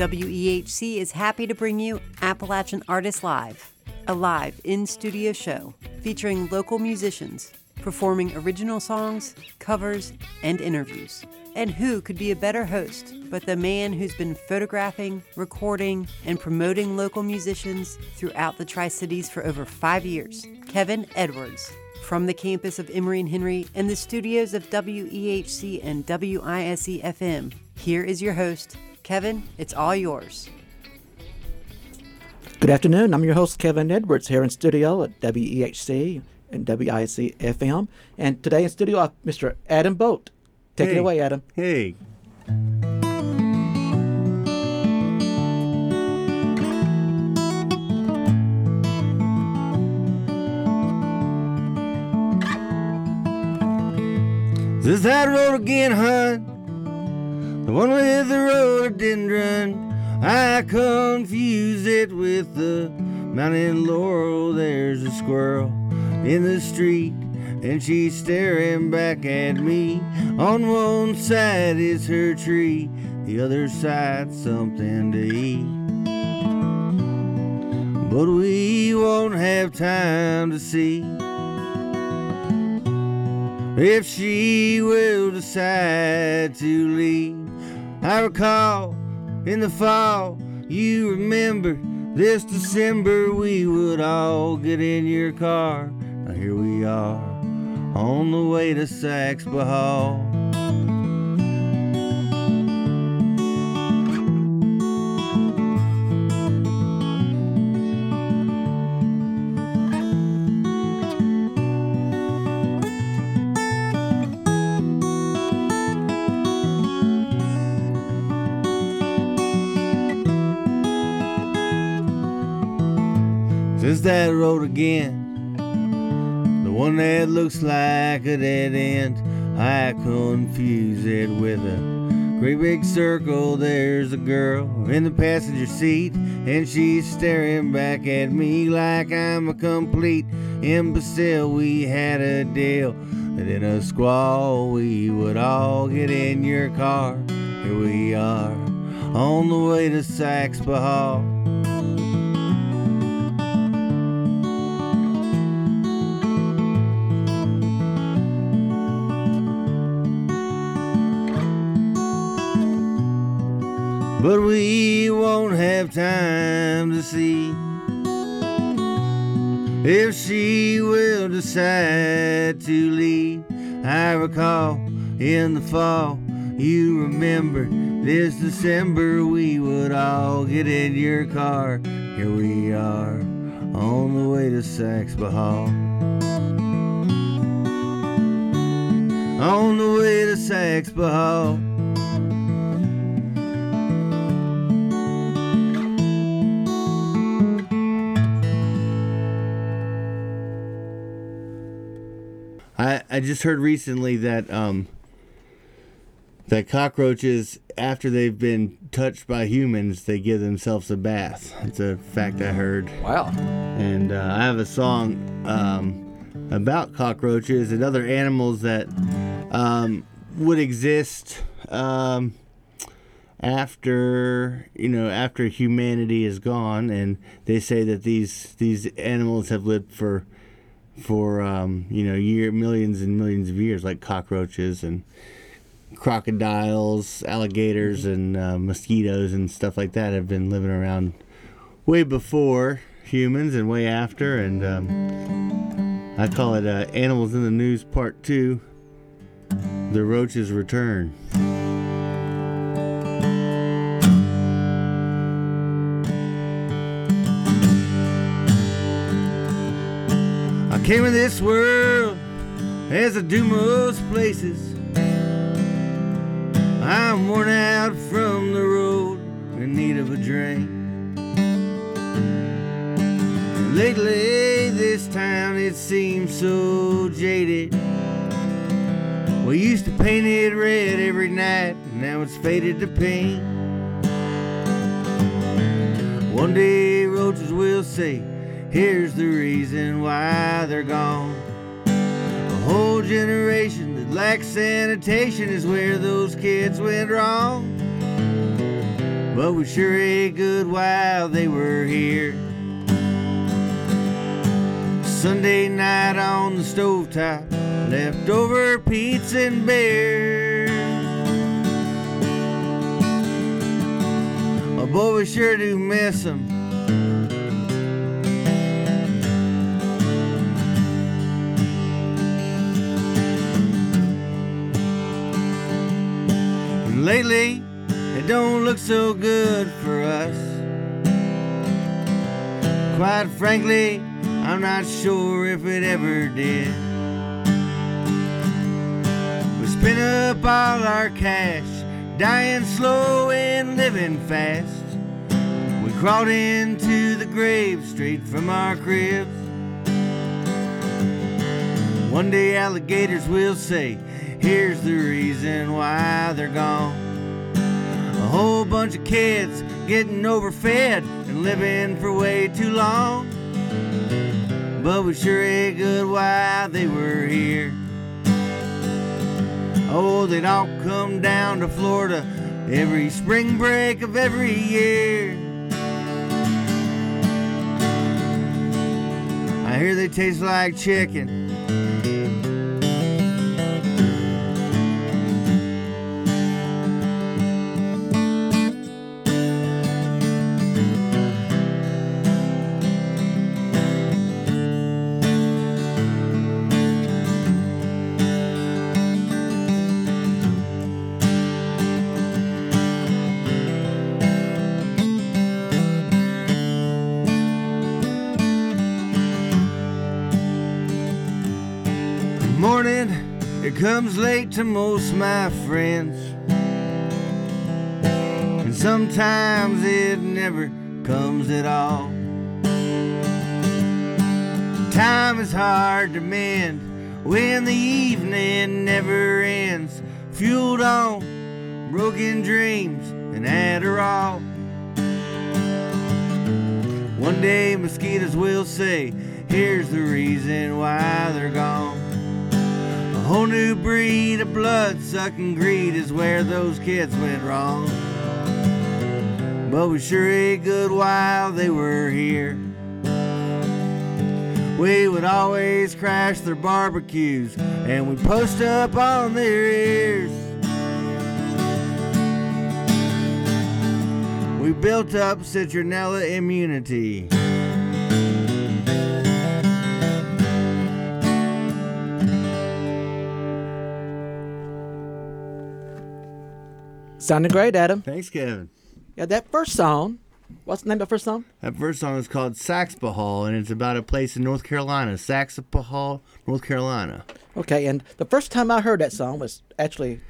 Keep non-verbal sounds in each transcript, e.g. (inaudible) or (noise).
WEHC is happy to bring you Appalachian Artists Live, a live in studio show featuring local musicians performing original songs, covers, and interviews. And who could be a better host but the man who's been photographing, recording, and promoting local musicians throughout the Tri Cities for over five years, Kevin Edwards. From the campus of Emory and Henry and the studios of WEHC and WISE FM, here is your host, Kevin. It's all yours. Good afternoon. I'm your host, Kevin Edwards, here in studio at WEHC and WISE FM. And today in studio, I have Mr. Adam Bolt. Take hey. it away, Adam. Hey. This that road again, hun. The one with the rhododendron. I confuse it with the mountain laurel. There's a squirrel in the street, and she's staring back at me. On one side is her tree, the other side something to eat. But we won't have time to see if she will decide to leave. I recall in the fall, you remember this December we would all get in your car. Now here we are on the way to Saxapahaw. That road again? The one that looks like a dead end. I confuse it with a great big circle. There's a girl in the passenger seat, and she's staring back at me like I'm a complete imbecile. We had a deal that in a squall we would all get in your car. Here we are on the way to Saxapahaw But we won't have time to see if she will decide to leave. I recall in the fall, you remember this December we would all get in your car. Here we are on the way to Saxapahaw. On the way to Saxapahaw. I, just heard recently that um, that cockroaches, after they've been touched by humans, they give themselves a bath. It's a fact I heard. Wow. And uh, I have a song um, about cockroaches and other animals that um, would exist um, after you know after humanity is gone, and they say that these these animals have lived for for um, you know year millions and millions of years, like cockroaches and crocodiles, alligators, and uh, mosquitoes and stuff like that have been living around way before humans and way after. And um, I call it uh, Animals in the News Part Two: The Roaches Return. Came in this world as I do most places. I'm worn out from the road, in need of a drink. Lately, this town it seems so jaded. We used to paint it red every night, now it's faded to pink. One day, roaches will say, Here's the reason why they're gone. A whole generation that lacks sanitation is where those kids went wrong. but we sure ate good while they were here. Sunday night on the stovetop, leftover pizza and beer. Oh boy, we sure do miss them. Lately, it don't look so good for us. Quite frankly, I'm not sure if it ever did. We spent up all our cash, dying slow and living fast. We crawled into the grave straight from our cribs. One day alligators will say, Here's the reason why they're gone. A whole bunch of kids getting overfed and living for way too long. But we sure ate good while they were here. Oh, they'd all come down to Florida every spring break of every year. I hear they taste like chicken. Comes late to most my friends. And sometimes it never comes at all. Time is hard to mend when the evening never ends. Fueled on broken dreams and Adderall. One day mosquitoes will say, Here's the reason why they're gone. A whole new breed of blood sucking greed is where those kids went wrong. But we sure ate good while they were here. We would always crash their barbecues and we'd post up on their ears. We built up citronella immunity. Sounded great, Adam. Thanks, Kevin. Yeah, that first song. What's the name of the first song? That first song is called Saxapahaw, and it's about a place in North Carolina, Saxapahaw, North Carolina. Okay, and the first time I heard that song was actually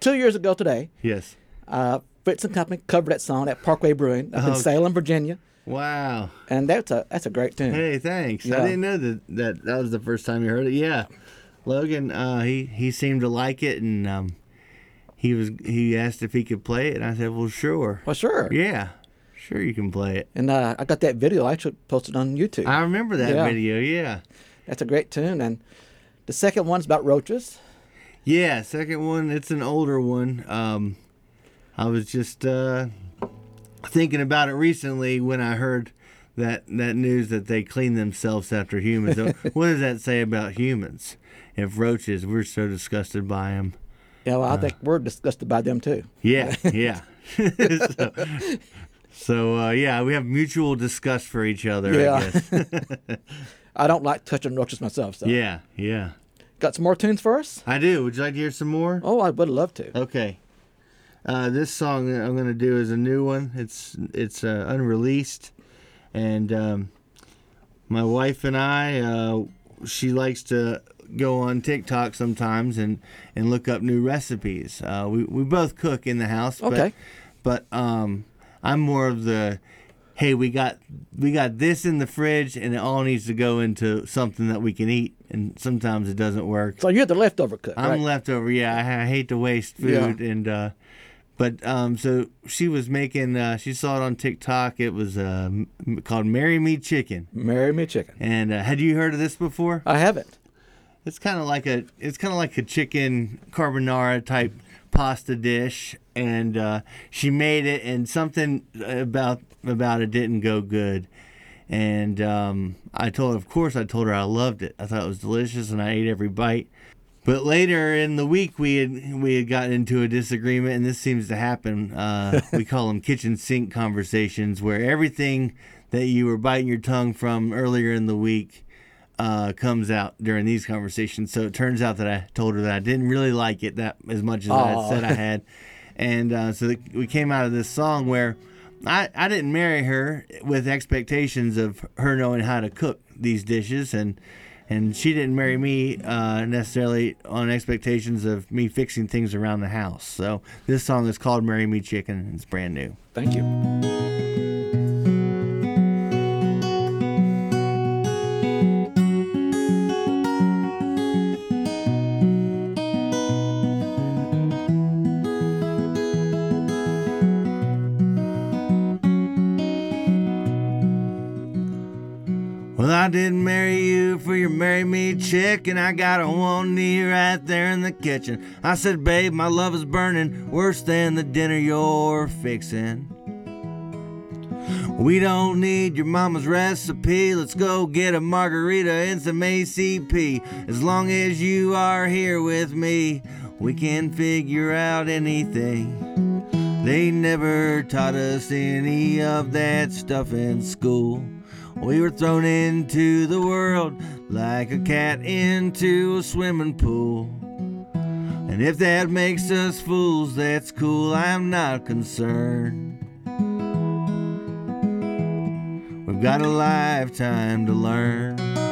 two years ago today. Yes. Uh, Fritz and Company covered that song at Parkway Brewing up in Oh. Salem, Virginia, Wow. and that's a that's a great tune. Hey, thanks. Yeah. I didn't know that, that that was the first time you heard it. Yeah, Logan, uh, he he seemed to like it, and um, he was he asked if he could play it, and I said, well, sure. Well, sure. Yeah, sure you can play it. And uh, I got that video. I actually posted on YouTube. I remember that Yeah. video. Yeah. That's a great tune. And the second one's about roaches. Yeah, second one, it's an older one. Um, I was just uh, thinking about it recently when I heard that that news that they clean themselves after humans. (laughs) What does that say about humans? If roaches, we're so disgusted by them. Yeah, well, I think we're disgusted by them too. Yeah, yeah. (laughs) so, so uh, yeah, we have mutual disgust for each other. Yeah. I guess. (laughs) (laughs) I don't like touching roaches myself. So, yeah, yeah. got some more tunes for us? I do. Would you like to hear some more? Oh, I would love to. Okay. Uh, this song that I'm gonna do is a new one. It's it's uh, unreleased, and um, my wife and I, uh, she likes to go on TikTok sometimes and, and look up new recipes. Uh, we we both cook in the house. Okay. But, but um, I'm more of the hey we got we got this in the fridge and it all needs to go into something that we can eat. And sometimes it doesn't work. So you're the leftover cook, I'm right? leftover. Yeah, I, I hate to waste food Yeah. and uh, but um, so she was making. Uh, she saw it on TikTok. It was uh, called "Marry Me Chicken." Marry me chicken. And uh, had you heard of this before? I haven't. It's kind of like a. It's kind of like a chicken carbonara type pasta dish, and uh, she made it, and something about about it didn't go good. And um, I told, her, of course, I told her I loved it. I thought it was delicious, and I ate every bite. But later in the week, we had we had gotten into a disagreement, and this seems to happen. Uh, (laughs) we call them kitchen sink conversations, where everything that you were biting your tongue from earlier in the week uh, comes out during these conversations. So it turns out that I told her that I didn't really like it that as much as I said I had, and uh, so the, we came out of this song where I I didn't marry her with expectations of her knowing how to cook these dishes and. And she didn't marry me uh, necessarily on expectations of me fixing things around the house. So this song is called "Marry Me Chicken." and It's brand new. Thank you. Chicken. I got a one knee right there in the kitchen. I said, babe, my love is burning worse than the dinner you're fixing. We don't need your mama's recipe. Let's go get a margarita and some ACP. As long as you are here with me, we can figure out anything. They never taught us any of that stuff in school. We were thrown into the world like a cat into a swimming pool. And if that makes us fools, that's cool, I'm not concerned. We've got a lifetime to learn.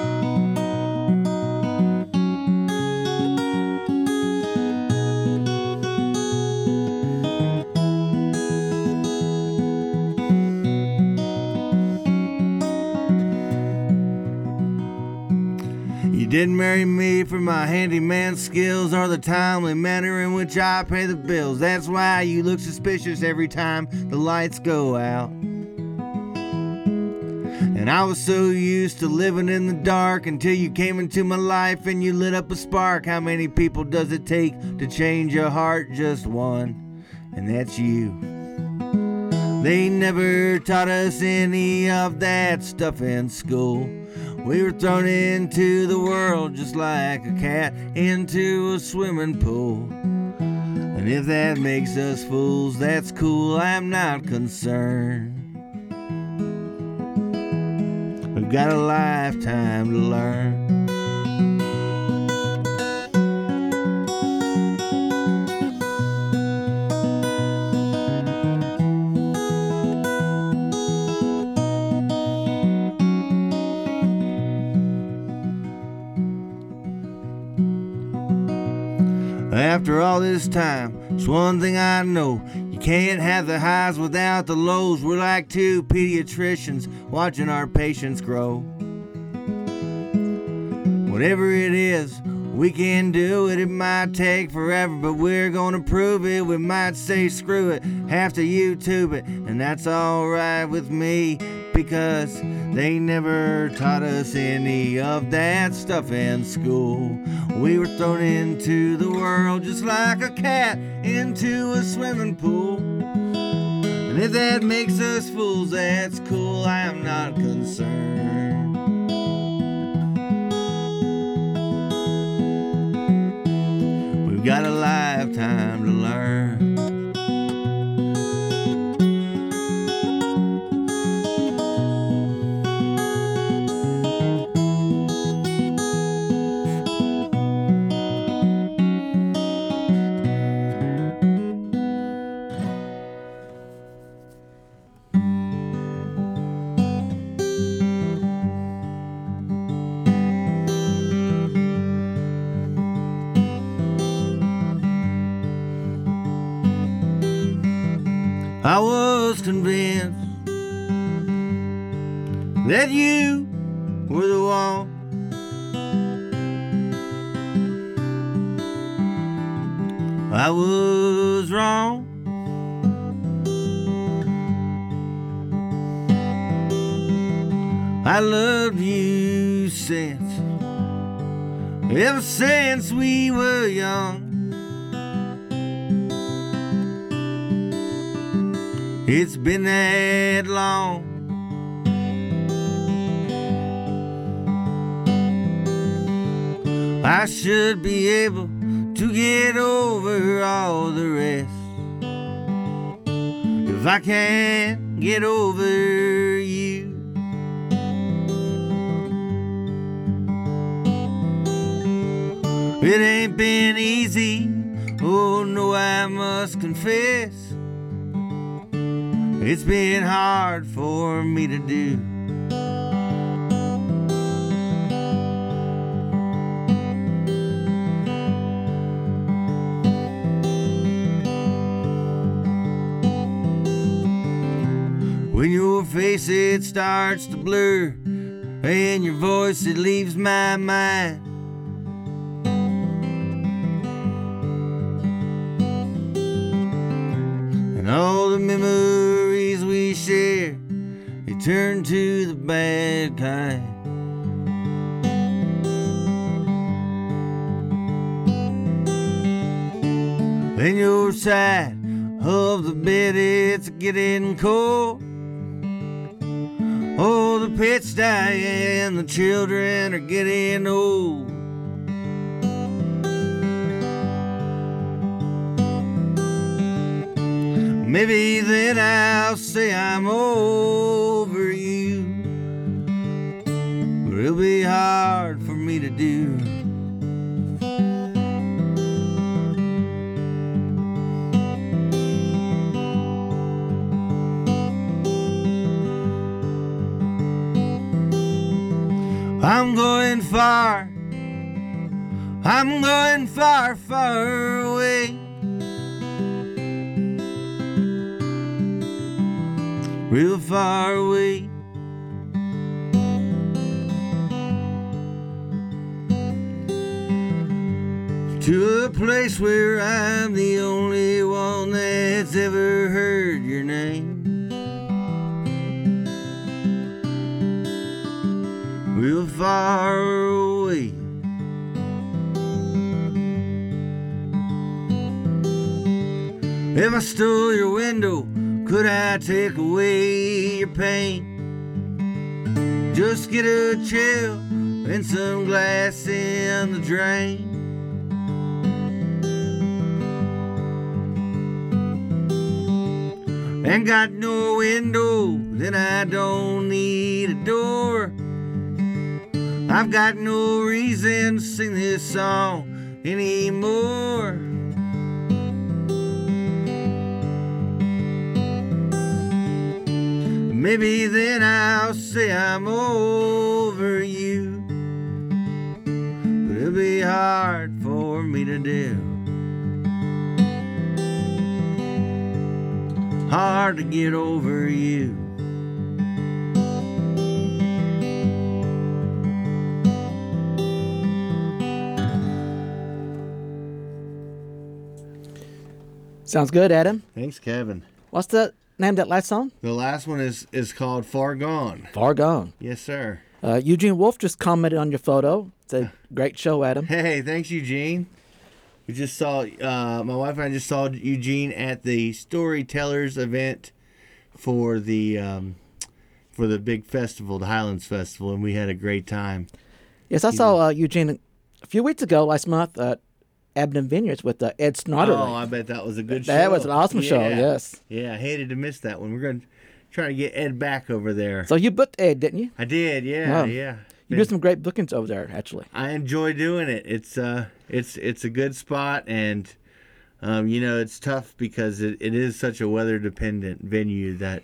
Didn't marry me for my handyman skills or the timely manner in which I pay the bills. That's why you look suspicious every time the lights go out. And I was so used to living in the dark until you came into my life and you lit up a spark. How many people does it take to change a heart? Just one, and that's you. They never taught us any of that stuff in school. We were thrown into the world just like a cat into a swimming pool. And if that makes us fools, that's cool, I'm not concerned. We've got a lifetime to learn. After all this time, it's one thing I know. You can't have the highs without the lows. We're like two pediatricians watching our patients grow. Whatever it is, we can do it. It might take forever, but we're gonna prove it. We might say screw it, have to YouTube it, and that's alright with me because they never taught us any of that stuff in school. We were thrown into the world just like a cat into a swimming pool. And if that makes us fools, that's cool. I'm not concerned. We've got a lifetime to learn. I was convinced that you were the one. I was wrong. I loved you since, ever since we were young. It's been that long. I should be able to get over all the rest. If I can't get over you. It ain't been easy, oh no, I must confess. It's been hard for me to do. When your face it starts to blur, and your voice it leaves my mind. And all the memories turn to the bad kind. Then your side of the bed, it's getting cold. Oh, the pets die and the children are getting old. Maybe then I'll say I'm over it'll be hard for me to do. I'm going far. I'm going far, far away. Real far away. To a place where I'm the only one that's ever heard your name. real far away. If I stole your window, could I take away your pain? Just get a chill and some glass in the drain. Ain't got no window, then I don't need a door. I've got no reason to sing this song anymore. Maybe then I'll say I'm over you. But it'll be hard for me to do. Hard to get over you. Sounds good, Adam. Thanks, Kevin. What's the name of that last song? The last one is is called Far Gone. Far Gone. Yes, sir. Uh, Eugene Wolf just commented on your photo. It's a great show, Adam. Hey, thanks, Eugene. We just saw uh, my wife and I just saw Eugene at the Storytellers event for the um, for the big festival, the Highlands Festival, and we had a great time. Yes, I saw uh, Eugene a few weeks ago, last month, at Abingdon Vineyards with uh, Ed Snodderly. Oh, I bet that was a good show. that was an awesome show, yes. Yeah, I hated to miss that one. We're going to try to get Ed back over there. So you booked Ed, didn't you? I did, yeah, Wow. yeah. You did some great bookings over there, actually. I enjoy doing it. It's uh, it's it's a good spot, and um, you know, it's tough because it, it is such a weather dependent venue that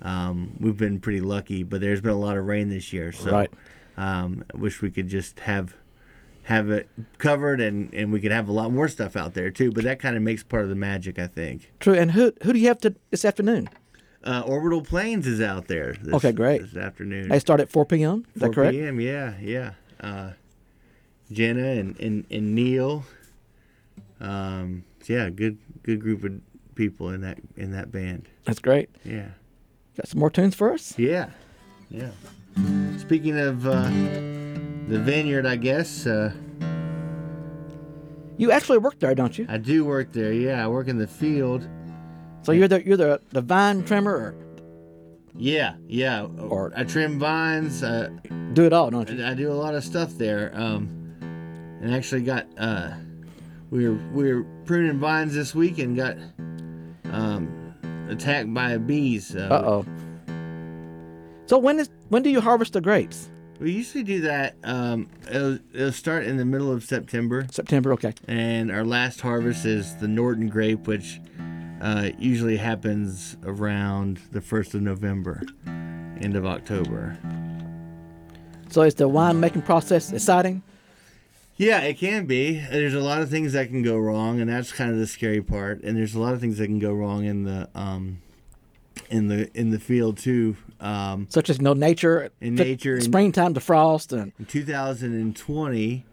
um, we've been pretty lucky. But there's been a lot of rain this year, so Right. um, I wish we could just have have it covered, and and we could have a lot more stuff out there too. But that kind of makes part of the magic, I think. True. And who who do you have to this afternoon? Uh, Orbital Planes is out there. This, Okay, great. This afternoon. They start at 4 p.m. Is 4 that correct? p.m. Yeah, yeah. Uh, Jenna and, and, and Neil. Um, yeah, good good group of people in that in that band. That's great. Yeah, Got some more tunes for us? yeah, yeah. Speaking of uh, the vineyard, I guess uh, You actually work there, don't you? I do work there. Yeah, I work in the field, So you're the you're the, the vine trimmer, or Yeah, yeah. Or- I trim vines. Uh, do it all, don't you? I do a lot of stuff there. Um, and actually got uh, we were we were pruning vines this week and got um, attacked by bees. Uh, Uh oh. So when is when do you harvest the grapes? We usually do that. Um, it'll, it'll start in the middle of September, September. Okay. and our last harvest is the Norton grape, which uh, usually happens around the first of November, end of October. So is the winemaking process exciting? Yeah, it can be. There's a lot of things that can go wrong, and that's kind of the scary part. And there's a lot of things that can go wrong in the um, in the in the field too. Um, Such as you know nature, In nature springtime, the frost, and in 2020,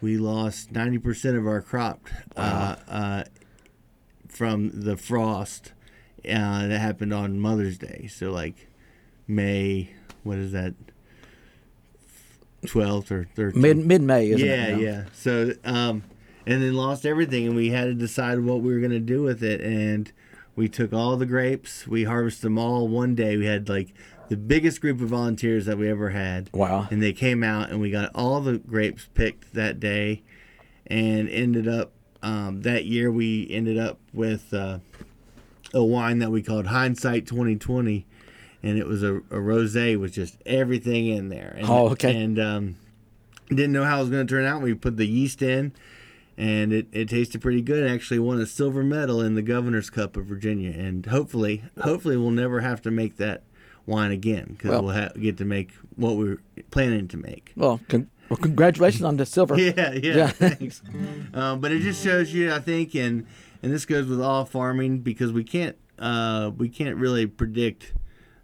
we lost 90% of our crop uh, uh, from the frost. Uh, that happened on Mother's Day. So like May, what is that? 12th or 13th. mid mid May, isn't yeah, it? know? yeah. So, um, and then lost everything, and we had to decide what we were gonna do with it. And we took all the grapes, we harvested them all one day. We had like the biggest group of volunteers that we ever had. Wow. And they came out, and we got all the grapes picked that day, and ended up um, that year we ended up with uh, a wine that we called Hindsight 2020. And it was a, a rosé with just everything in there. And, Oh, okay. And um, didn't know how it was going to turn out. We put the yeast in, and it, it tasted pretty good. It actually won a silver medal in the Governor's Cup of Virginia, and hopefully, hopefully we'll never have to make that wine again because Well- we'll ha- get to make what we are planning to make. Well, con- well, congratulations on the silver. (laughs) Yeah, yeah, Yeah. thanks. Um, but it just shows you, I think, and and this goes with all farming because we can't uh, we can't really predict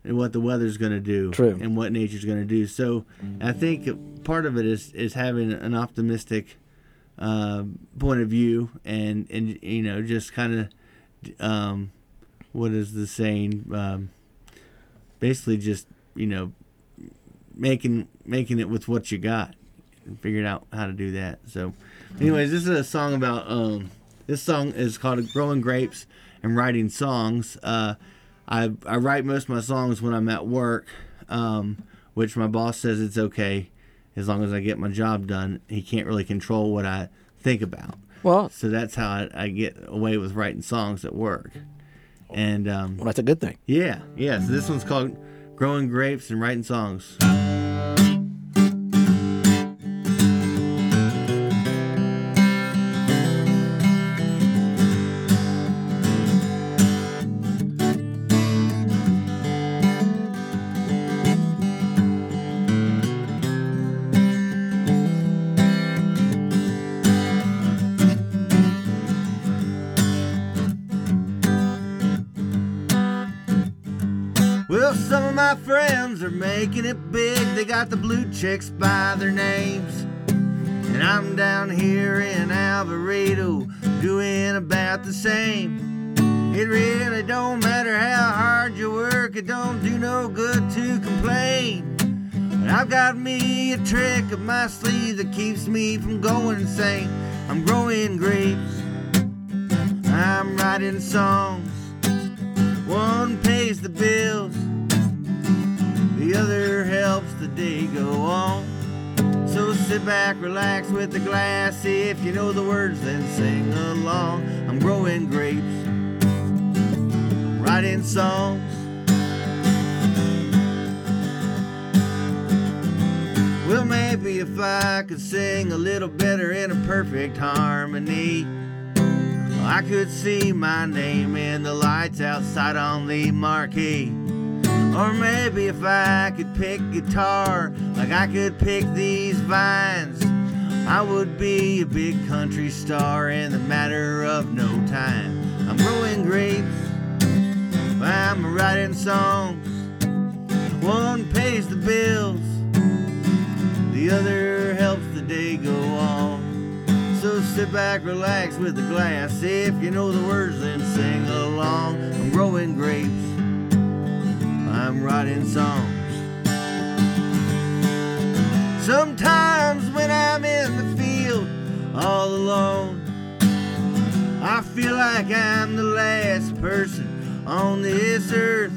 what the weather's going to do True. and what nature's going to do. So I think part of it is is having an optimistic uh, point of view and and you know just kind of um, what is the saying? Um, basically, just you know making making it with what you got and figured out how to do that. So, anyways, this is a song about um, this song is called "Growing Grapes" and writing songs. Uh, I I write most of my songs when I'm at work, um, which my boss says it's okay as long as I get my job done. He can't really control what I think about. Well, So that's how I, I get away with writing songs at work. And um, well, that's a good thing. yeah, yeah. So this one's called "Growing Grapes and Writing Songs." Making it big. They got the blue chicks by their names. And I'm down here in Alvarado doing about the same. It really don't matter how hard you work, it don't do no good to complain. I've got me a trick up my sleeve that keeps me from going insane. I'm growing grapes, I'm writing songs. One pays the bills, the other helps the day go on. So sit back, relax with a glass. If you know the words, then sing along. I'm growing grapes, writing songs. Well, maybe if I could sing a little better in a perfect harmony. I could see my name in the lights outside on the marquee. Or maybe if I could pick guitar like I could pick these vines, I would be a big country star in the matter of no time. I'm growing grapes, I'm writing songs. One pays the bills, the other helps the day go on. So sit back, relax with a glass. If you know the words, then sing along. I'm growing grapes. I'm writing songs. Sometimes when I'm in the field all alone, I feel like I'm the last person on this earth.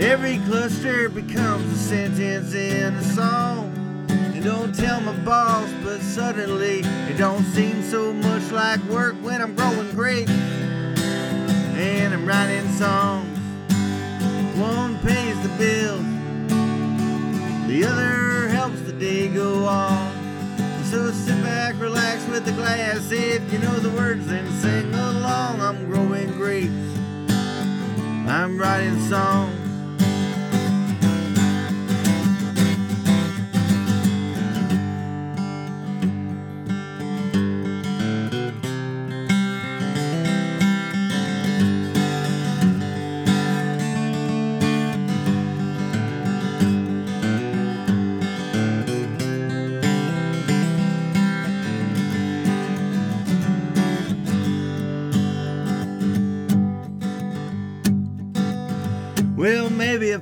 Every cluster becomes a sentence in a song. And don't tell my boss, but suddenly it don't seem so much like work when I'm growing grapes and I'm writing songs. One pays the bills, the other helps the day go on. So sit back, relax with the glass. If you know the words, then sing along. I'm growing grapes. I'm writing songs.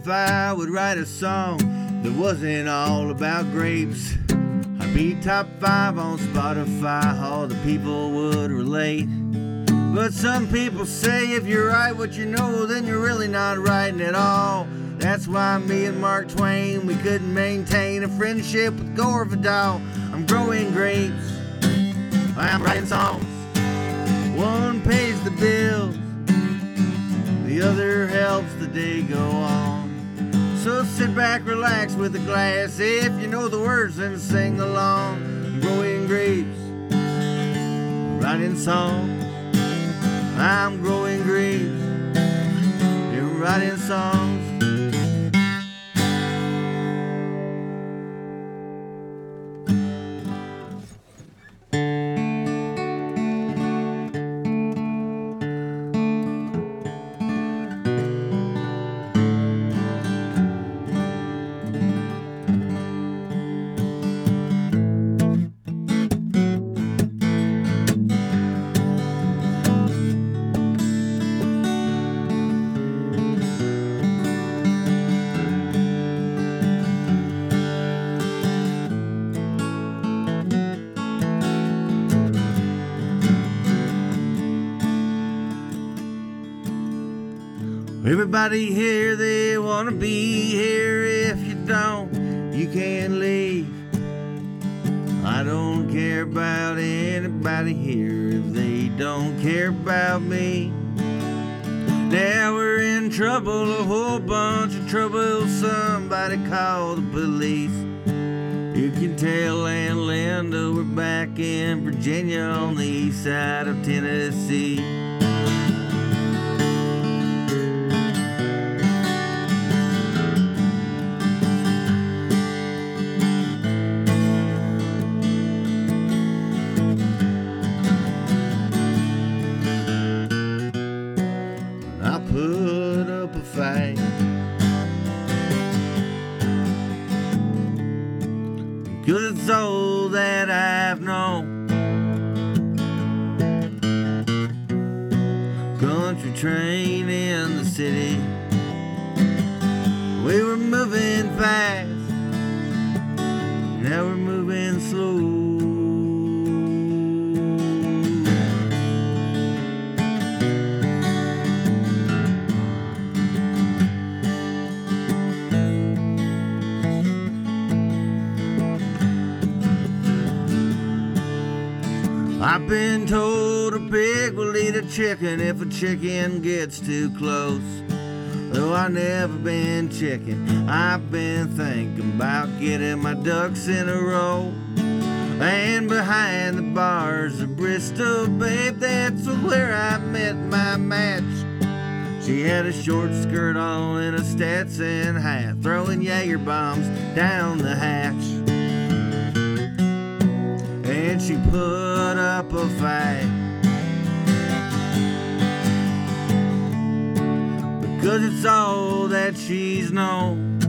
If I would write a song that wasn't all about grapes, I'd be top five on Spotify, all the people would relate. But some people say if you write what you know, then you're really not writing at all. That's why me and Mark Twain, we couldn't maintain a friendship with Gore Vidal. I'm growing grapes, I'm writing songs. One pays the bills, the other helps the day go on. So sit back, relax with a glass. If you know the words, then sing along. Growing grapes, writing songs. I'm growing grapes and writing songs. Everybody here, they wanna be here. If you don't, you can leave. I don't care about anybody here if they don't care about me. Now we're in trouble, a whole bunch of trouble. Somebody call the police. You can tell Aunt Linda we're back in Virginia on the east side of Tennessee. Train in the city. We were moving fast. Now we're moving slow. I've been told eat a chicken if a chicken gets too close. Though I never been chicken, I've been thinking about getting my ducks in a row. And behind the bars of Bristol, babe, that's where I met my match. She had a short skirt on and a Stetson hat, throwing Jaeger bombs down the hatch and she put up a fight. Because it's all that she's known.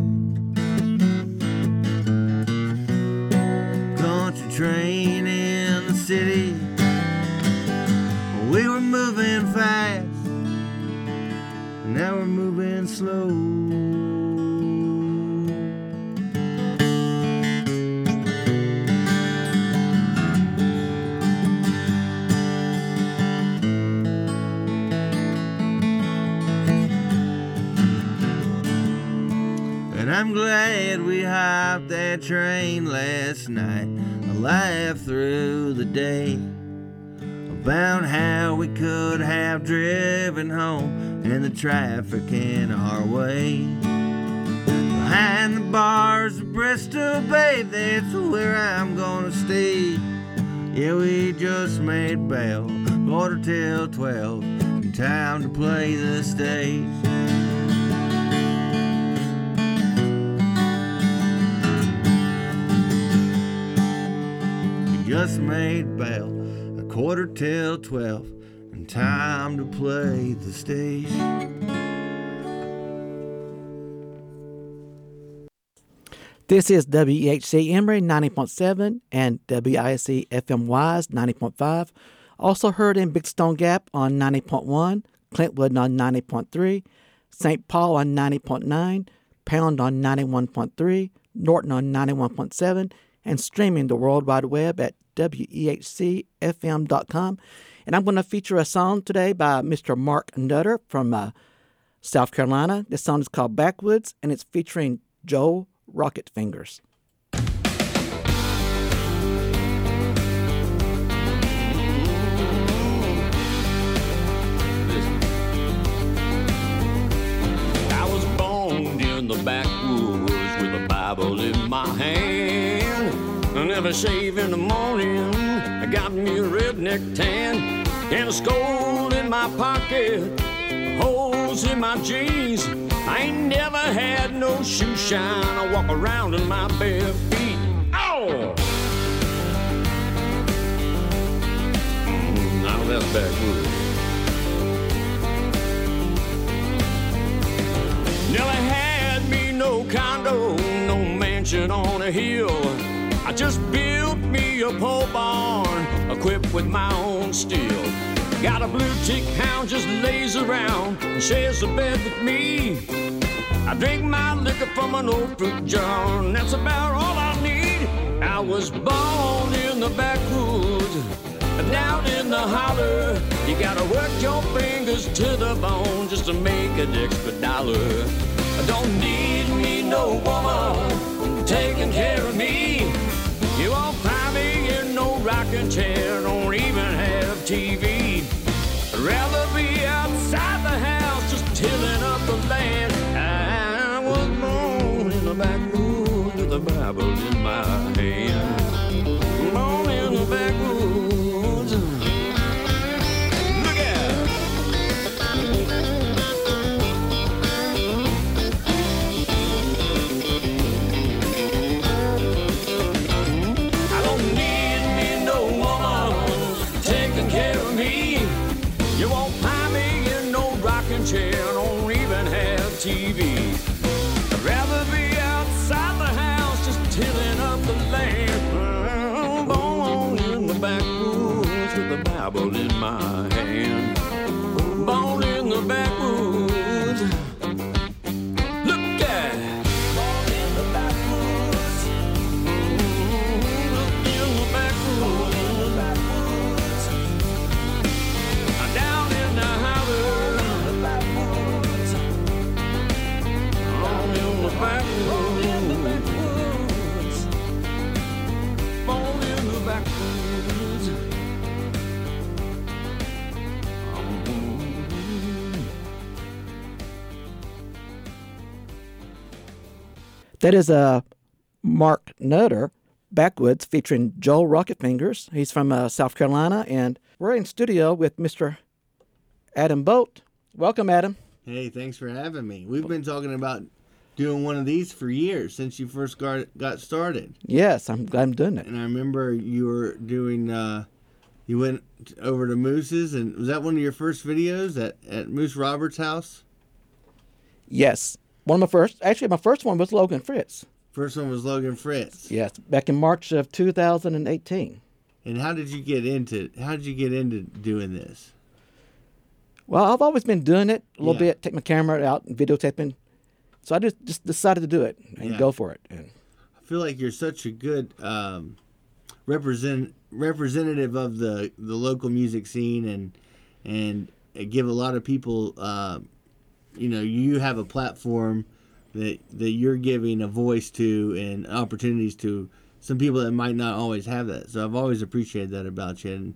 Country train in the city. We were moving fast. Now we're moving slow. I'm glad we hopped that train last night. I laughed through the day about how we could have driven home and the traffic in our way. Behind the bars of Bristol Bay, that's where I'm gonna stay. Yeah, we just made bail, quarter till twelve, time to play the stage. Just made bail, a quarter till twelve, and time to play the stage. This is WEHC Emory 90.7 and WISC Wise 90.5. Also heard in Big Stone Gap on 90.1, Clintwood on 90.3, St. Paul on 90.9, Pound on 91.3, Norton on 91.7, and streaming the World Wide Web at WEHCFM.com. And I'm going to feature a song today by Mr. Mark Nutter from uh, South Carolina. This song is called Backwoods, and it's featuring Joe Rocket Fingers. Never shave in the morning. I got me a redneck tan and a skull in my pocket, holes in my jeans. I ain't never had no shoe shine. I walk around in my bare feet. Oh! Mm, Now that's backwoods. Never had me no condo, no mansion on a hill. Just built me a pole barn, equipped with my own steel. Got a blue tick hound just lays around and shares a bed with me. I drink my liquor from an old fruit jar, and that's about all I need. I was born in the backwoods, down in the holler. You gotta work your fingers to the bone just to make an extra dollar. I don't need me no woman That is uh, Mark Nutter, Backwoods, featuring Joel Rocket Fingers. He's from uh, South Carolina, and we're in studio with Mr. Adam Bolt. Welcome, Adam. Hey, thanks for having me. We've been talking about doing one of these for years since you first got got started. Yes, I'm glad I'm doing it. And I remember you were doing. Uh, you went over to Moose's, and was that one of your first videos at at Moose Roberts' house? Yes, one of my first. Actually, my first one was Logan Fritz. First one was Logan Fritz. Yes, back in March of 2018. And how did you get into? How did you get into doing this? Well, I've always been doing it a little Yeah. bit, take my camera out and videotaping. So I just, just decided to do it and Yeah. go for it. And I feel like you're such a good um, represent representative of the the local music scene and and give a lot of people uh, you know you have a platform that that you're giving a voice to and opportunities to some people that might not always have that. So I've always appreciated that about you, and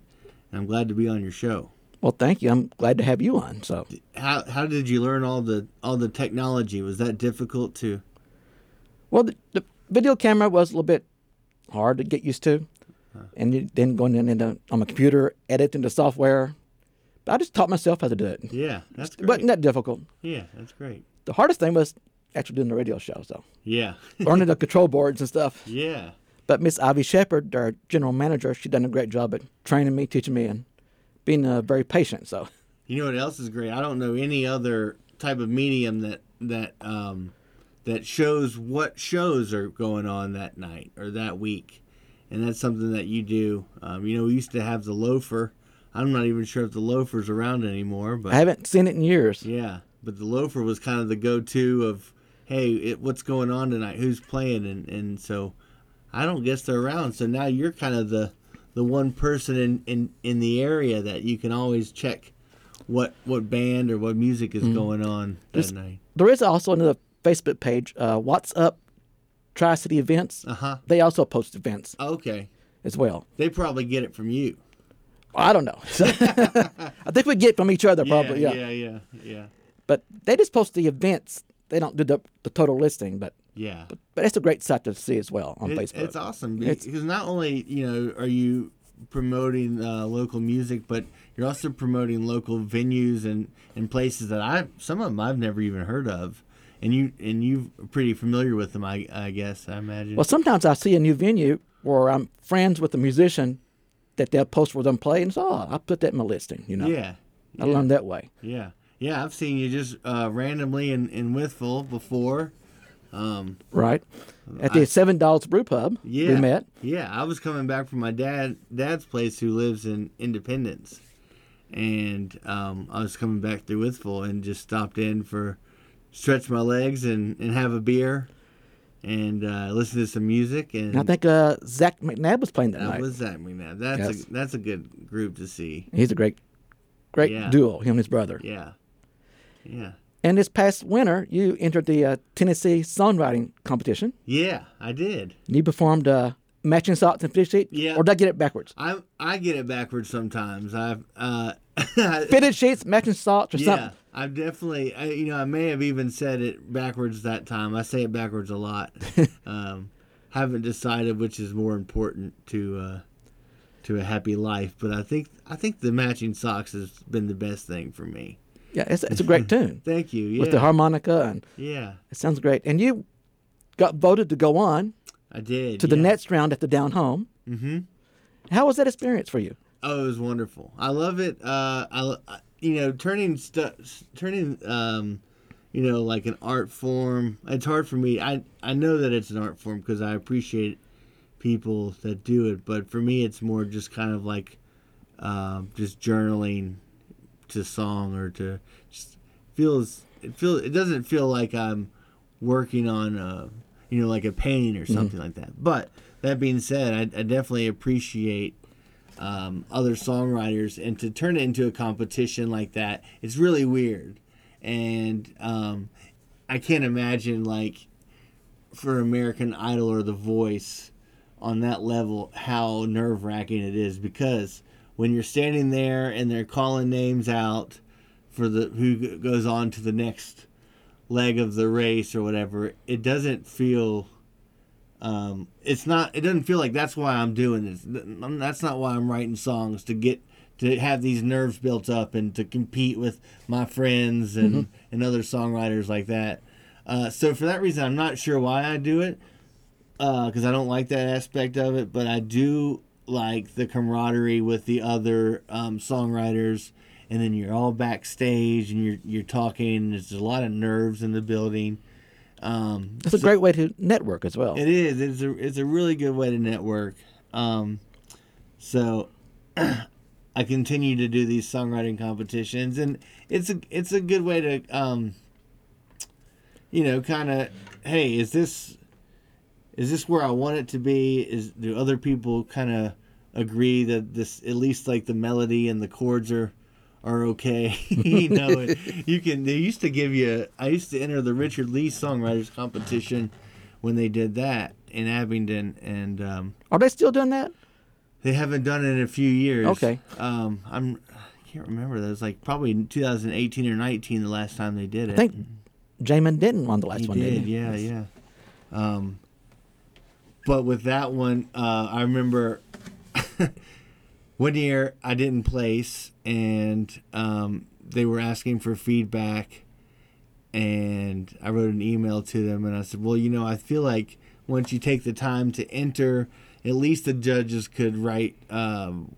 I'm glad to be on your show. Well, thank you. I'm glad to have you on. So, How how did you learn all the all the technology? Was that difficult to? well, the, the video camera was a little bit hard to get used to, and then going in into on my computer, editing the software. I just taught myself how to do it. Yeah, that's great. wasn't that difficult. yeah, that's great. The hardest thing was actually doing the radio shows, though. Yeah, (laughs) learning the control boards and stuff. yeah, But Miss Ivy Shepard, our general manager, she done a great job at training me, teaching me, and being uh, very patient. So, You know what else is great? I don't know any other type of medium that that um, that shows what shows are going on that night or that week, and that's something that you do. Um, you know, we used to have the loafer. I'm not even sure if the loafer's around anymore, but I haven't seen it in years. yeah, but the loafer was kind of the go-to of, hey, it, what's going on tonight? Who's playing? And and so, I don't guess they're around. So now you're kind of the the one person in in in the area that you can always check what what band or what music is going on that Just- night. There is also another Facebook page, uh, What's Up Tri City Events. Uh huh. They also post events Okay. as well. They probably get it from you. I don't know. (laughs) I think we get from each other probably, yeah. yeah, yeah, yeah, But they just post the events. They don't do the, the total listing, but yeah. but it's a great site to see as well on It- Facebook. It's awesome It's- because not only you know are you promoting uh, local music, but you're also promoting local venues and, and places that I some of them I've never even heard of, and you and you are pretty familiar with them. I I guess I imagine. Well, sometimes I see a new venue where I'm friends with a musician that they'll post where them play, and so oh, I put that in my listing. You know, yeah, I learned that way. yeah, yeah. I've seen you just uh, randomly in in Wytheville before. Um, Right at the Seven Dollars Brew Pub, Yeah. we met. Yeah, I was coming back from my dad dad's place who lives in Independence, and um, I was coming back through Wytheville and just stopped in for stretch my legs and, and have a beer, and uh, listen to some music. And I think uh, Zach McNabb was playing that that night. was that McNabb. That's Yes. a that's a good group to see. He's a great, great Yeah. duo. Him and his brother. Yeah, yeah, And this past winter, you entered the uh, Tennessee songwriting competition. yeah. I did. You performed uh, "Matching Socks and Fitted Sheets." Yeah. Or did I get it backwards? I I get it backwards sometimes. I've uh, (laughs) Fitted sheets, matching socks, or Yeah, something. I've definitely, I, you know, I may have even said it backwards that time. I say it backwards a lot. (laughs) um, haven't decided which is more important to uh, to a happy life, but I think I think the matching socks has been the best thing for me. Yeah, it's, it's a great (laughs) tune Thank you. Yeah, with the harmonica, and yeah, it sounds great. And you got voted to go on I did to the yeah. next round at the Down Home. Mm-hmm. How was that experience for you? Oh, it was wonderful. I love it. Uh, I, I- you know, turning stuff, turning, um, you know, like an art form. It's hard for me. I I know that it's an art form because I appreciate people that do it, but for me, it's more just kind of like, um, just journaling to song or to just feels it feels it doesn't feel like I'm working on a you know like a painting or something like that. But that being said, I, I definitely appreciate um, other songwriters and to turn it into a competition like that it's really weird. And um, i can't imagine like for american idol or the voice on that level how nerve-wracking it is. Because when you're standing there and they're calling names out for the who goes on to the next leg of the race or whatever it doesn't feel um, it's not it doesn't feel like that's why i'm doing this. That's not why i'm writing songs to get to have these nerves built up and to compete with my friends and and other songwriters like that. Uh, so for that reason i'm not sure why i do it because i don't like that aspect of it but i do like the camaraderie with the other um, songwriters. And then you're all backstage and you're you're talking and there's a lot of nerves in the building um, It's a great way to network as well. it is. It's a it's a really good way to network. Um, so (clears throat) I continue to do these songwriting competitions, and it's a it's a good way to um, you know, kind of, hey, is this is this where I want it to be? Is do other people kind of agree that this at least like the melody and the chords are are okay. (laughs) you know, you can. They used to give you. I used to enter the Richard Lee Songwriters Competition when they did that in Abingdon, and um, Are they still doing that? they haven't done it in a few years. Okay. Um, I'm. I can't remember. That was like probably 2018 or 19 the last time they did it. I think Jamin Denton won the last he one, did. didn't he? Yeah, yeah. Um, but with that one, uh, I remember (laughs) one year I didn't place, and um, they were asking for feedback, and I wrote an email to them, and I said, "Well, you know, I feel like once you take the time to enter, at least the judges could write." Um,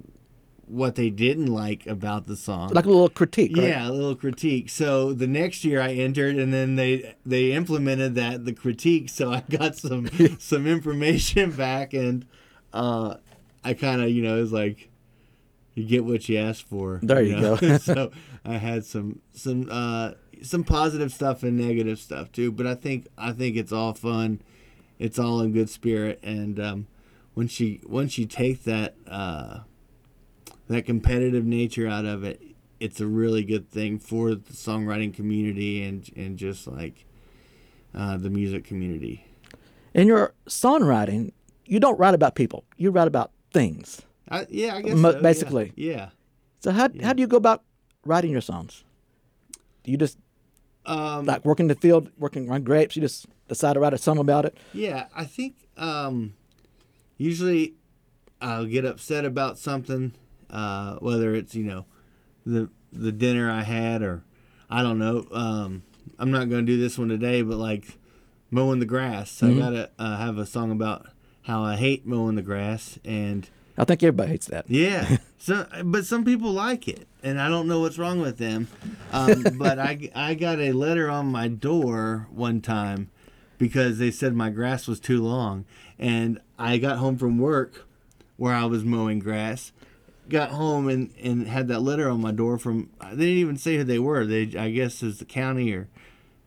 what they didn't like about the song Like a little critique, right? yeah, a little critique. So the next year I entered, and then they they implemented that the critique. So I got some (laughs) some information back, and uh, I kind of you know it was like you get what you ask for. There you know? go. (laughs) so I had some some uh, some positive stuff and negative stuff too. But I think I think it's all fun. It's all in good spirit, and um, once you once you take that. Uh, that competitive nature out of it, it's a really good thing for the songwriting community and and just like uh, the music community. In your songwriting, you don't write about people. You write about things. I, yeah, I guess so, yeah. basically. Yeah. So how how do you go about writing your songs? Do you just Um, like working the field, working on grapes? You just decide to write a song about it. Yeah, I think um, usually I'll get upset about something, uh, whether it's you know the the dinner I had or I don't know. Um, I'm not going to do this one today, but like mowing the grass, I gotta uh, have a song about how I hate mowing the grass and. I think everybody hates that. Yeah, (laughs) so but some people like it, and I don't know what's wrong with them. Um, (laughs) but I I got a letter on my door one time because they said my grass was too long, and I got home from work where I was mowing grass. Got home and, and had that letter on my door from they didn't even say who they were. They I guess it's the county or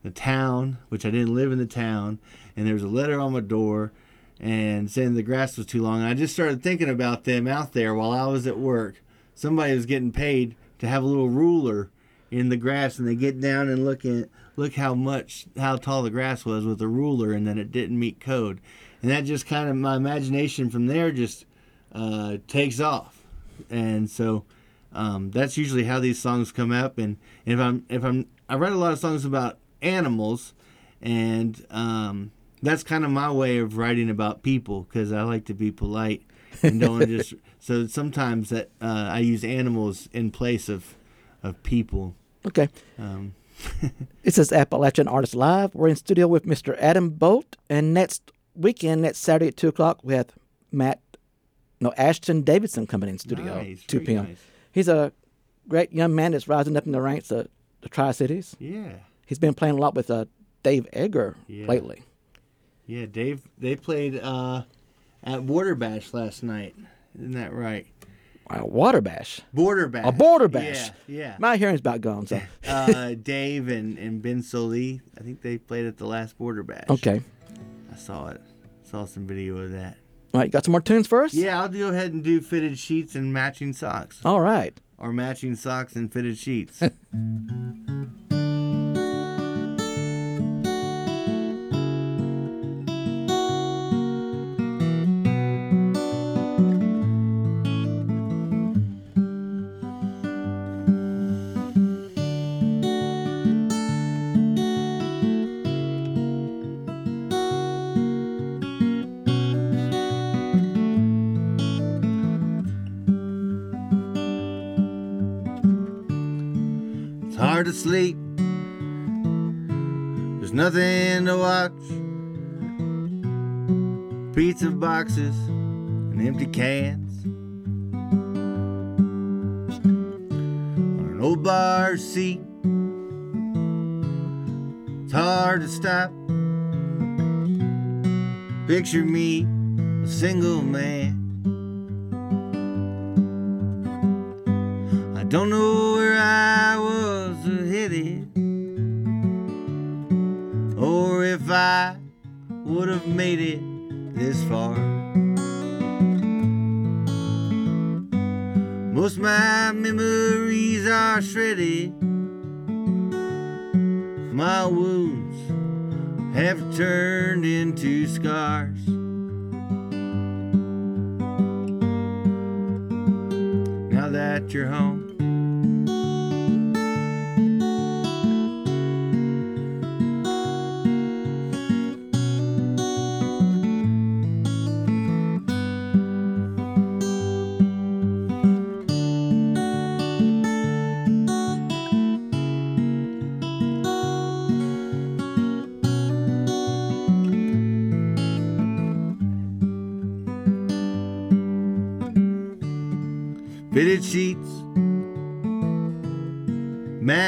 the town, which I didn't live in the town, and there was a letter on my door and saying the grass was too long. And I just started thinking about them out there while I was at work. Somebody was getting paid to have a little ruler in the grass, and they get down and look at look how much how tall the grass was with a ruler, and then it didn't meet code. And that just kind of my imagination from there just uh, takes off, and so um, that's usually how these songs come up. And if I'm if I'm I write a lot of songs about animals, and um, that's kind of my way of writing about people because I like to be polite and don't just. (laughs) So sometimes that uh, I use animals in place of of people. Okay. Um, (laughs) This is Appalachian Artists Live. We're in studio with Mr. Adam Bolt, and next weekend, next Saturday at two o'clock, we have Matt, no Ashton Davidson coming in studio Nice, two p.m. nice. He's a great young man that's rising up in the ranks of the Tri Cities. yeah, He's been playing a lot with uh, Dave Egger Yeah. lately. Yeah. Dave, they played uh, at Border Bash last night. Isn't that right? Wow, Water Bash, Border Bash. a border bash. Yeah, yeah. My hearing's about gone. So (laughs) uh, Dave and, and Ben Soli. I think they played at the last Border Bash. okay, I saw it. Saw some video of that. all right. Got some more tunes for us? Yeah, I'll go ahead and do fitted sheets and matching socks. All right. Or matching socks and fitted sheets. (laughs) boxes and empty cans. On an old bar seat. It's hard to stop. Picture me, a single man.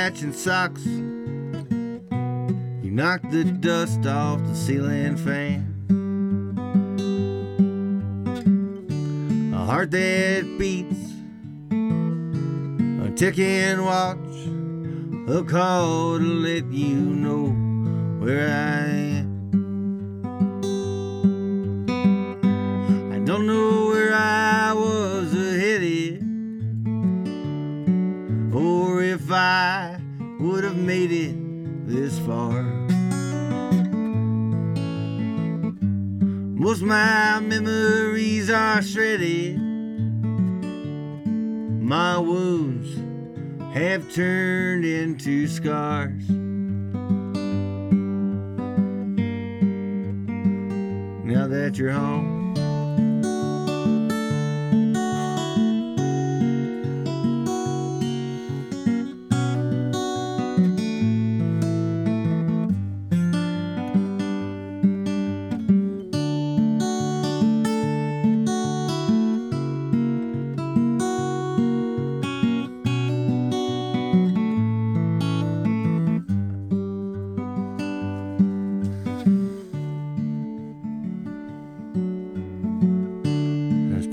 Matching socks. You knocked the dust off the ceiling fan. A heart that beats, a ticking watch, a call to let you know where I am. Made it this far. Most my memories are shredded. My wounds have turned into scars. Now that you're home.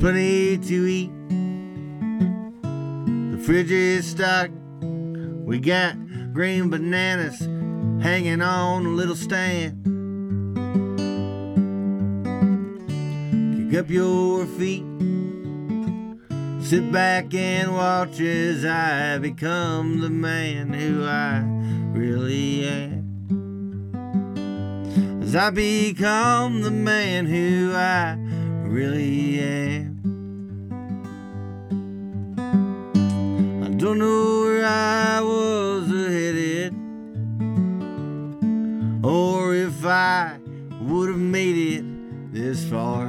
Plenty to eat. The fridge is stocked. We got green bananas hanging on a little stand. Kick up your feet. Sit back and watch as I become the man who I really am. As I become the man who I really am. Don't know where I was headed, or if I would have made it this far.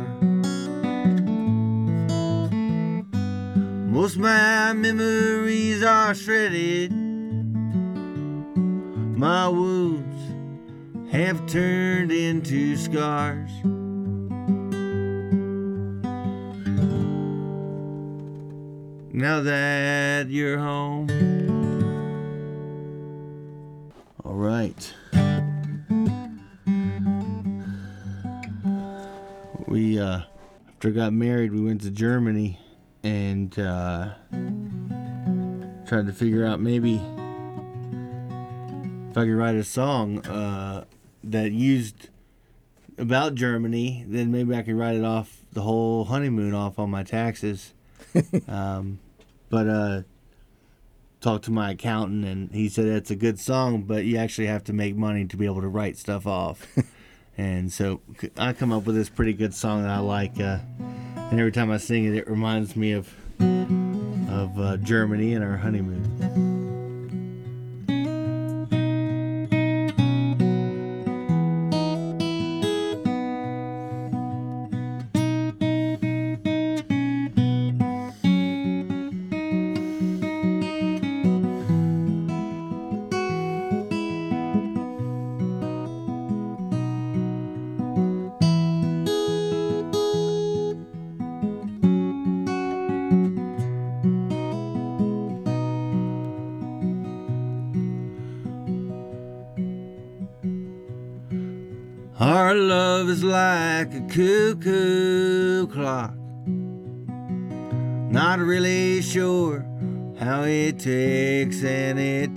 Most my memories are shredded. My wounds have turned into scars. Now that you're home. All right. We, uh, after I got married, we went to Germany and, uh, tried to figure out maybe if I could write a song, uh, that used about Germany, then maybe I could write it off the whole honeymoon off on my taxes. (laughs) um, but uh, talked to my accountant, and he said it's a good song, but you actually have to make money to be able to write stuff off. (laughs) and so I come up with this pretty good song that I like, uh, and every time I sing it, it reminds me of of uh, Germany and our honeymoon.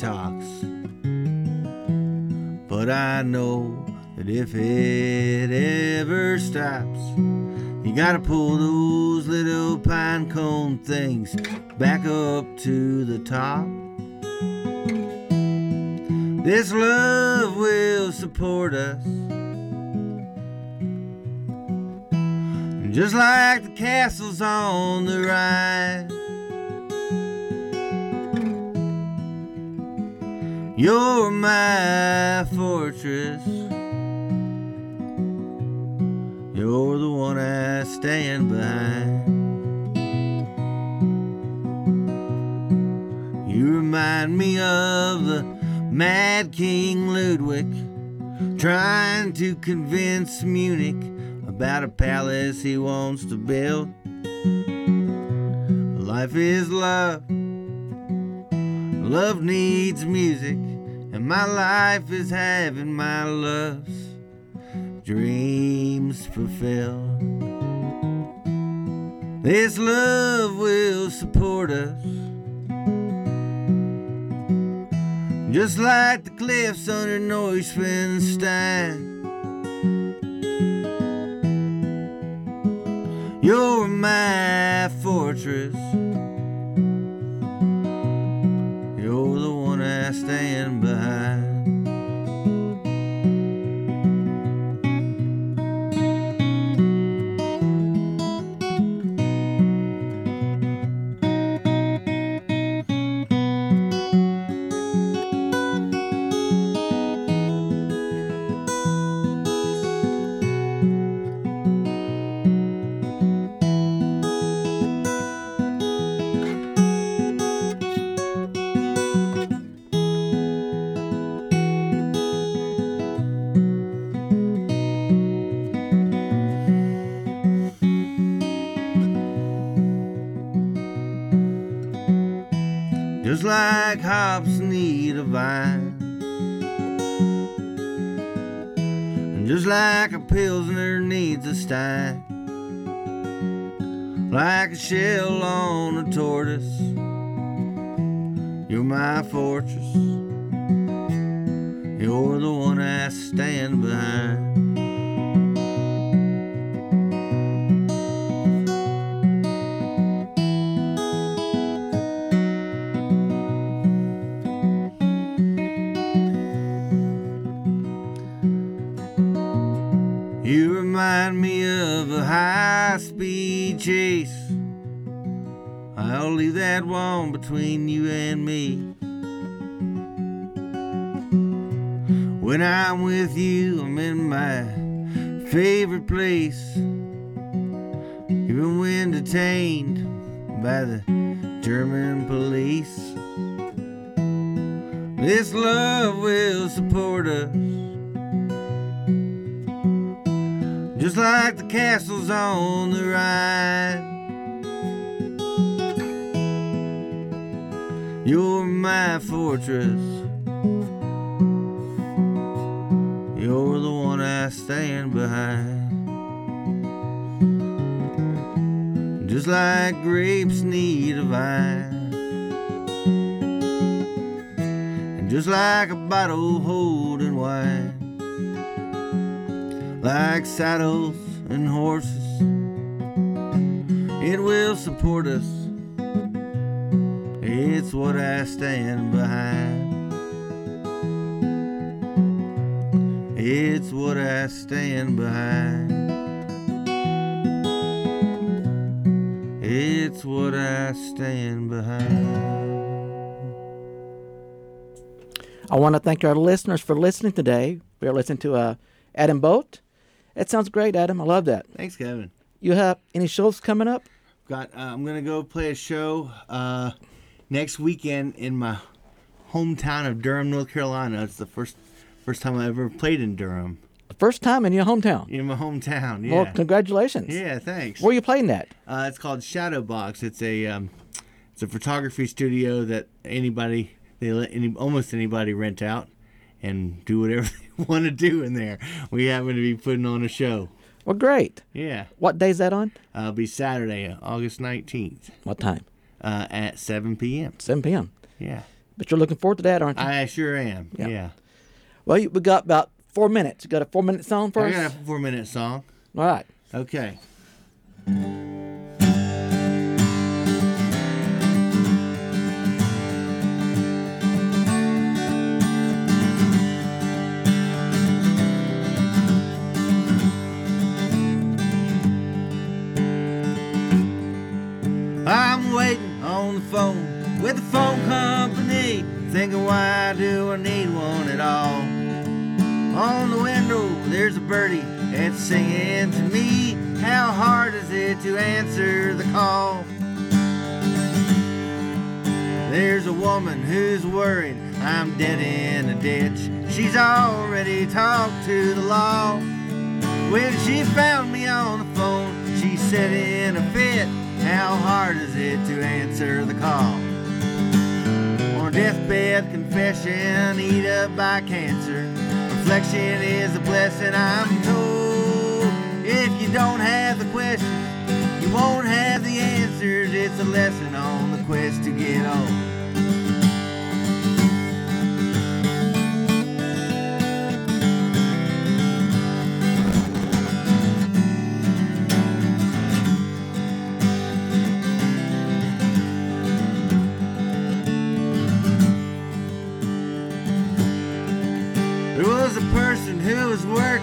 Talks. But I know that if it ever stops, You gotta pull those little pine cone things back up to the top. This love will support us. Just like the castles on the Rhine. You're my fortress. You're the one I stand behind. You remind me of the Mad King Ludwig trying to convince Munich about a palace he wants to build. Life is love. Love needs music, and my life is having my love's dreams fulfilled. This love will support us. Just like the cliffs under Neuschwanstein. You're my fortress. You're the one I stand behind. Remind me of a high speed chase. I'll leave that one between you and me. When I'm with you, I'm in my favorite place. Even when detained by the German police. This love will support us. Just like the castles on the Rhine. You're my fortress. You're the one I stand behind. Just like grapes need a vine. And just like a bottle holding wine like saddles and horses. It will support us. It's what I stand behind. It's what I stand behind. It's what I stand behind. I want to thank our listeners for listening today. We are listening to uh, Adam Bolt. That sounds great, Adam. I love that. Thanks, Kevin. You have any shows coming up? Got. Uh, I'm gonna go play a show uh, next weekend in my hometown of Durham, North Carolina. It's the first first time I ever played in Durham. First time in your hometown. In my hometown. Yeah. Well, congratulations. yeah. Thanks. Where are you playing that? Uh, it's called Shadowbox. It's a um, it's a photography studio that anybody they let any almost anybody rent out and do whatever (laughs) they want to do in there. We happen to be putting on a show. Well, great. Yeah. What day is that on? Uh, it'll be Saturday, August 19th What time? uh, at 7 p.m. 7 p.m. Yeah. But you're looking forward to that, aren't you? I sure am. Yeah. Yeah. well, you, we got about four minutes. You got a four minute song first? I got a four minute song. All right. Okay. On the phone with the phone company, thinking why do I need one at all? On the window, there's a birdie that's singing to me. How hard is it to answer the call? There's a woman who's worried I'm dead in a ditch. She's already talked to the law. When she found me on the phone, she said in a fit, How hard is it to answer the call? On a deathbed confession, eat up by cancer. Reflection is a blessing, I'm told. If you don't have the questions, you won't have the answers. It's a lesson on the quest to get old.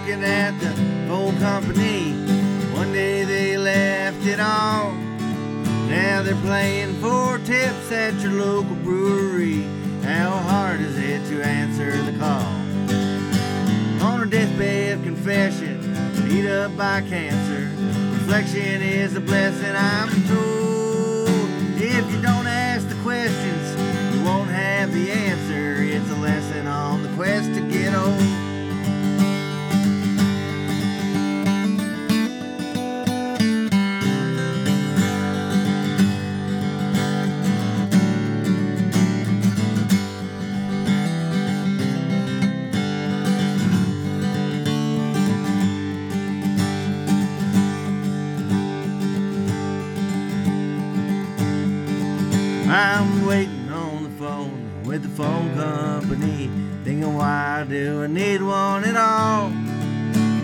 Was working at the phone company. One day they left it all. Now they're playing for tips at your local brewery. How hard is it to answer the call? On a deathbed confession, beat up by cancer. Reflection is a blessing, I'm told. If you don't ask the questions, you won't have the answer. Phone company, thinking why do I need one at all?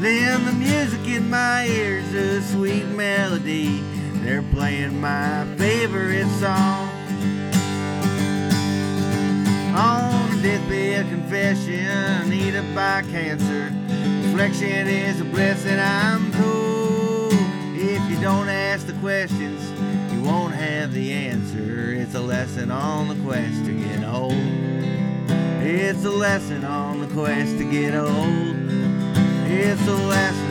Then the music in my ears, a sweet melody. They're playing my favorite song. On deathbed confession, eaten by cancer. Reflection is a blessing, I'm told. If you don't ask the questions, you won't have the answer. It's a lesson on the quest to get old. It's a lesson on the quest to get old. It's a lesson